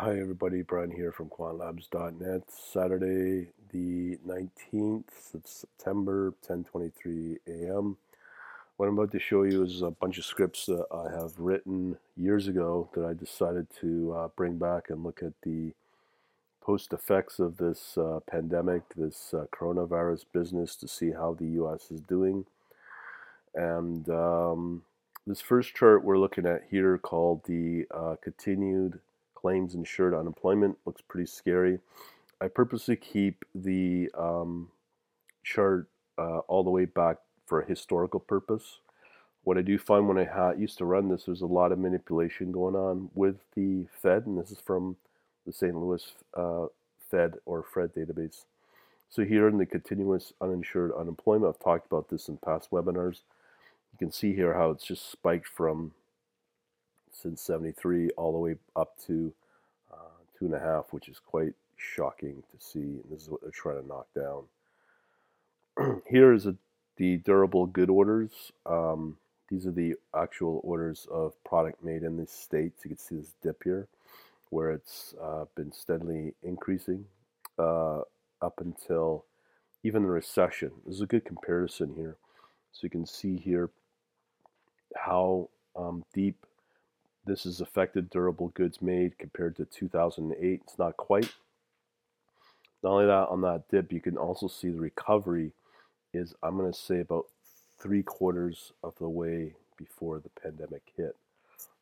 Hi, everybody. Brian here from quantlabs.net. Saturday, the 19th of September, 10:23 a.m. What I'm about to show you is a bunch of scripts that I have written years ago that I decided to uh, bring back and look at the post effects of this uh, pandemic, this uh, coronavirus business, to see how the U.S. is doing. And um, this first chart we're looking at here, called the uh, continued claims insured unemployment looks pretty scary. I purposely keep the um, chart uh, all the way back for a historical purpose. What I do find when I ha- used to run this, there's a lot of manipulation going on with the Fed, and this is from the St. Louis uh, Fed or Fred database. So here in the continuous uninsured unemployment, I've talked about this in past webinars. You can see here how it's just spiked from since 73 all the way up to uh, two and a half, which is quite shocking to see. And this is what they're trying to knock down. Here is a, the durable good orders. Um, these are the actual orders of product made in the states. You can see this dip here where it's uh, been steadily increasing uh, up until even the recession. This is a good comparison here. So you can see here how um, deep this has affected durable goods made compared to 2008. It's not quite. Not only that, on that dip, you can also see the recovery is, I'm going to say, about three quarters of the way before the pandemic hit,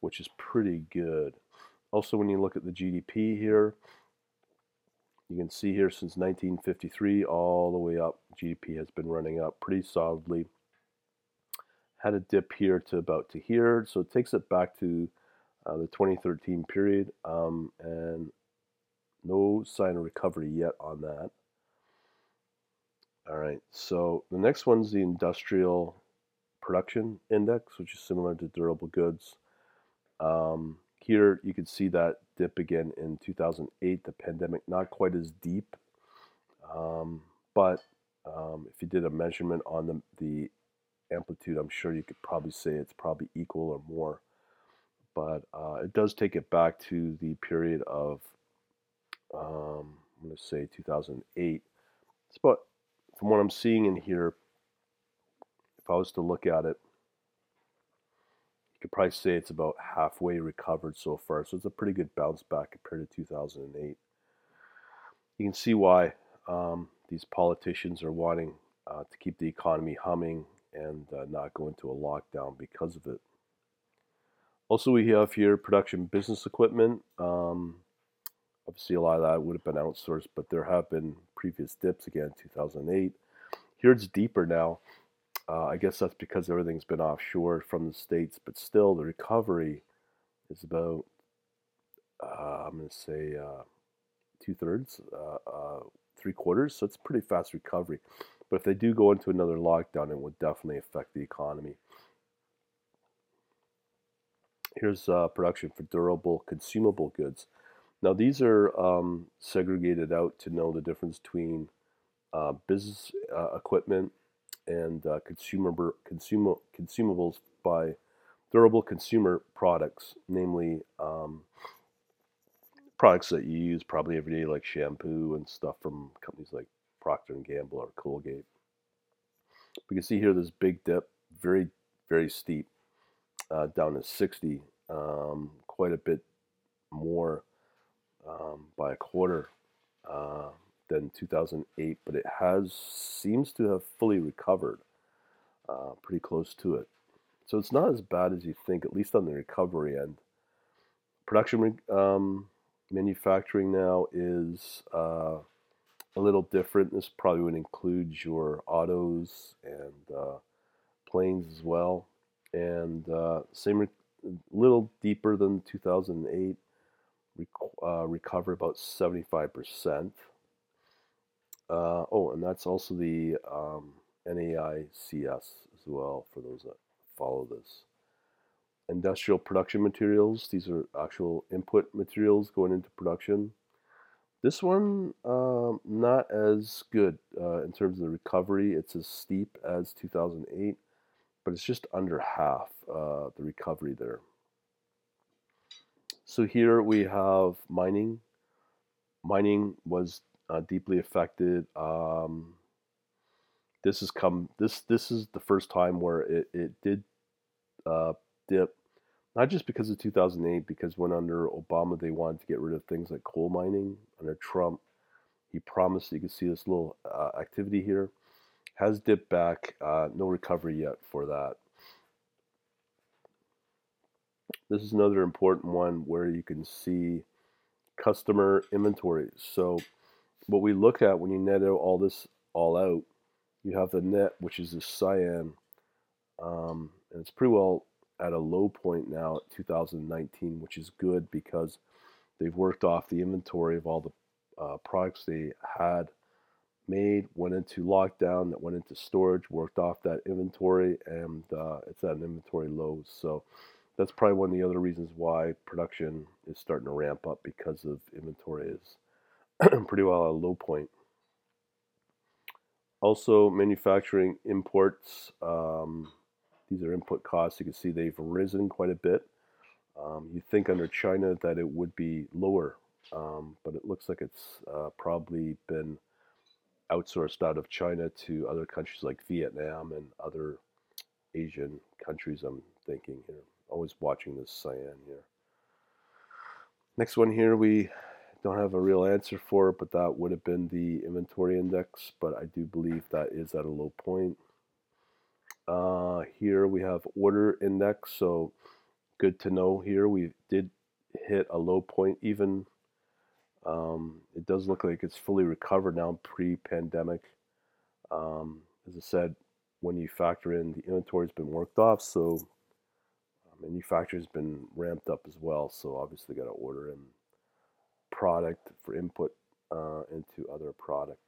which is pretty good. Also, when you look at the GDP here, you can see here since 1953 all the way up, GDP has been running up pretty solidly. Had a dip here to about to here, so it takes it back to uh, the 2013 period, um, and no sign of recovery yet on that. All right, so the next one's the industrial production index, which is similar to durable goods. Um, here you can see that dip again in 2008, the pandemic, not quite as deep, um, but um, if you did a measurement on the, the amplitude, I'm sure you could probably say it's probably equal or more but uh, it does take it back to the period of, um, I'm going to say 2008. It's about, from what I'm seeing in here, if I was to look at it, you could probably say it's about halfway recovered so far. So it's a pretty good bounce back compared to 2008. You can see why um, these politicians are wanting uh, to keep the economy humming and uh, not go into a lockdown because of it. Also, we have here production business equipment. Um, obviously, a lot of that would have been outsourced, but there have been previous dips again, 2008. Here it's deeper now. Uh, I guess that's because everything's been offshore from the States, but still the recovery is about, uh, I'm going to say, uh, two thirds, uh, uh, three quarters. So it's pretty fast recovery. But if they do go into another lockdown, it would definitely affect the economy. Here's uh, production for durable consumable goods. Now these are um, segregated out to know the difference between uh, business uh, equipment and uh, consumer consumer consumables by durable consumer products, namely um, products that you use probably every day, like shampoo and stuff from companies like Procter and Gamble or Colgate. We can see here this big dip, very very steep uh, down to 60, um, quite a bit more um, by a quarter uh, than 2008, but it has seems to have fully recovered, uh, pretty close to it. So it's not as bad as you think, at least on the recovery end. Production um, manufacturing now is uh, a little different. This probably would include your autos and uh, planes as well and uh, same re- little deeper than 2008 rec- uh, recover about 75% uh, oh and that's also the um, NAICS as well for those that follow this. Industrial production materials these are actual input materials going into production. This one um, not as good uh, in terms of the recovery. It's as steep as 2008 but it's just under half uh, the recovery there. So here we have mining. Mining was uh, deeply affected. Um, this has come. This this is the first time where it it did uh, dip, not just because of 2008, because when under Obama they wanted to get rid of things like coal mining. Under Trump, he promised. You can see this little uh, activity here has dipped back. Uh, no recovery yet for that. This is another important one where you can see customer inventories. So what we look at when you net out all this all out, you have the net, which is the cyan, um, and it's pretty well at a low point now at 2019, which is good because they've worked off the inventory of all the uh, products they had made, went into lockdown, that went into storage, worked off that inventory, and uh, it's at an inventory low. So that's probably one of the other reasons why production is starting to ramp up because of inventory is pretty well at a low point. Also, manufacturing imports. Um, these are input costs. You can see they've risen quite a bit. Um, you think under China that it would be lower, um, but it looks like it's uh, probably been outsourced out of China to other countries like Vietnam and other Asian countries. I'm thinking here. Always watching this cyan here. Next one here, we don't have a real answer for it, but that would have been the inventory index, but I do believe that is at a low point. Uh, here we have order index, so good to know here. We did hit a low point even um, it does look like it's fully recovered now pre-pandemic. Um, as I said, when you factor in the inventory's been worked off, so um, manufacturer's been ramped up as well. So obviously got to order in product for input uh, into other product.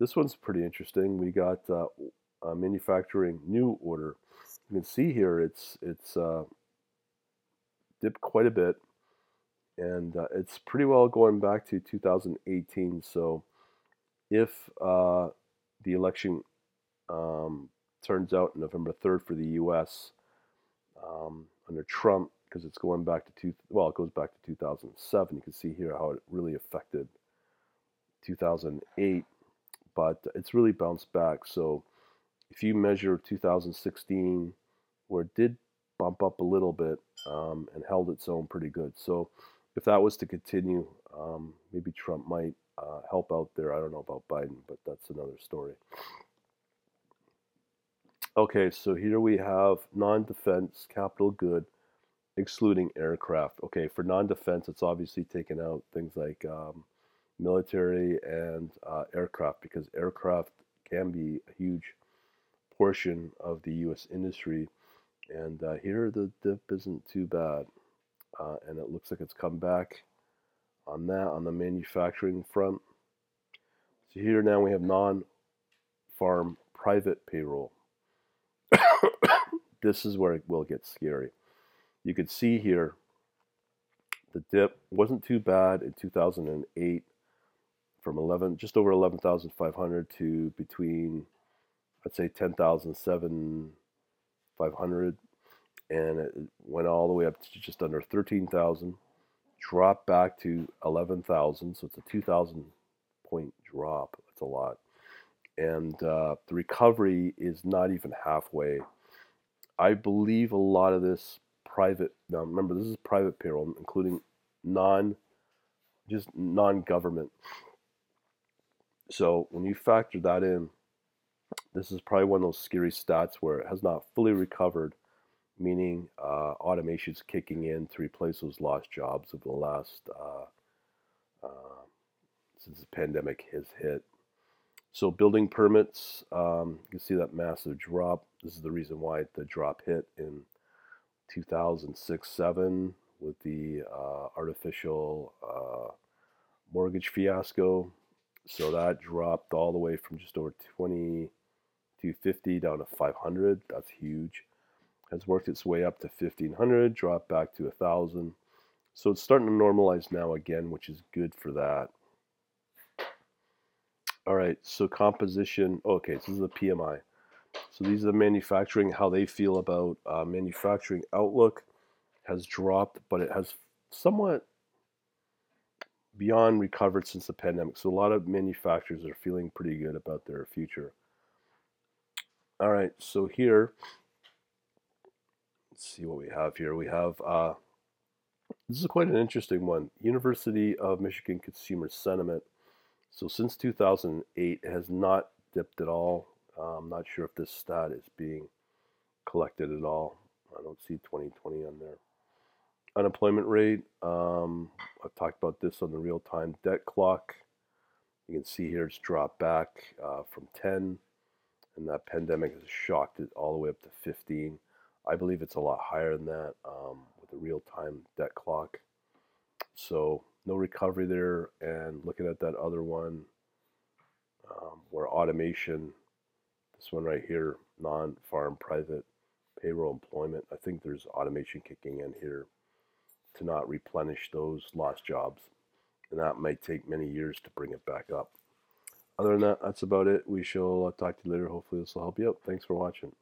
This one's pretty interesting. We got uh, manufacturing new order. You can see here it's it's uh, dipped quite a bit and uh, it's pretty well going back to 2018. So if uh, the election um, turns out November 3rd for the U.S. Um, under Trump, because it's going back to two, well, it goes back to 2007. You can see here how it really affected 2008, but it's really bounced back. So if you measure 2016, where it did bump up a little bit um, and held its own pretty good. So if that was to continue, um, maybe Trump might uh, help out there. I don't know about Biden, but that's another story. Okay, so here we have non defense capital good, excluding aircraft. Okay, for non defense, it's obviously taken out things like um, military and uh, aircraft because aircraft can be a huge portion of the U.S. industry. And uh, here the dip isn't too bad uh, and it looks like it's come back on that on the manufacturing front. So here now we have non-farm private payroll. this is where it will get scary. You can see here the dip wasn't too bad in 2008 from 11 just over 11,500 to between I'd say 10,700 and it went all the way up to just under 13,000, dropped back to 11,000, so it's a 2,000 point drop. That's a lot. And uh, the recovery is not even halfway. I believe a lot of this private, now remember, this is private payroll, including non, just non government. So when you factor that in, this is probably one of those scary stats where it has not fully recovered meaning uh, automation's kicking in to replace those lost jobs of the last uh, uh, since the pandemic has hit. So building permits, um, you can see that massive drop. This is the reason why the drop hit in 2006-7 with the uh, artificial uh, mortgage fiasco. So that dropped all the way from just over 20 to 50 down to 500. That's huge has worked its way up to 1500, dropped back to 1000. So it's starting to normalize now again, which is good for that. All right, so composition. Okay, so this is the PMI. So these are the manufacturing, how they feel about uh, manufacturing outlook has dropped, but it has somewhat beyond recovered since the pandemic. So a lot of manufacturers are feeling pretty good about their future. All right, so here, let's see what we have here. We have uh, this is quite an interesting one. University of Michigan Consumer Sentiment. So since 2008, it has not dipped at all. Uh, I'm not sure if this stat is being collected at all. I don't see 2020 on there. Unemployment rate. Um, I've talked about this on the real-time debt clock. You can see here it's dropped back uh, from 10, and that pandemic has shocked it all the way up to 15. I believe it's a lot higher than that um, with the real-time debt clock. So no recovery there. And looking at that other one, um, where automation, this one right here, non-farm private payroll employment. I think there's automation kicking in here to not replenish those lost jobs. And that might take many years to bring it back up. Other than that, that's about it. We shall uh, talk to you later. Hopefully, this will help you out. Thanks for watching.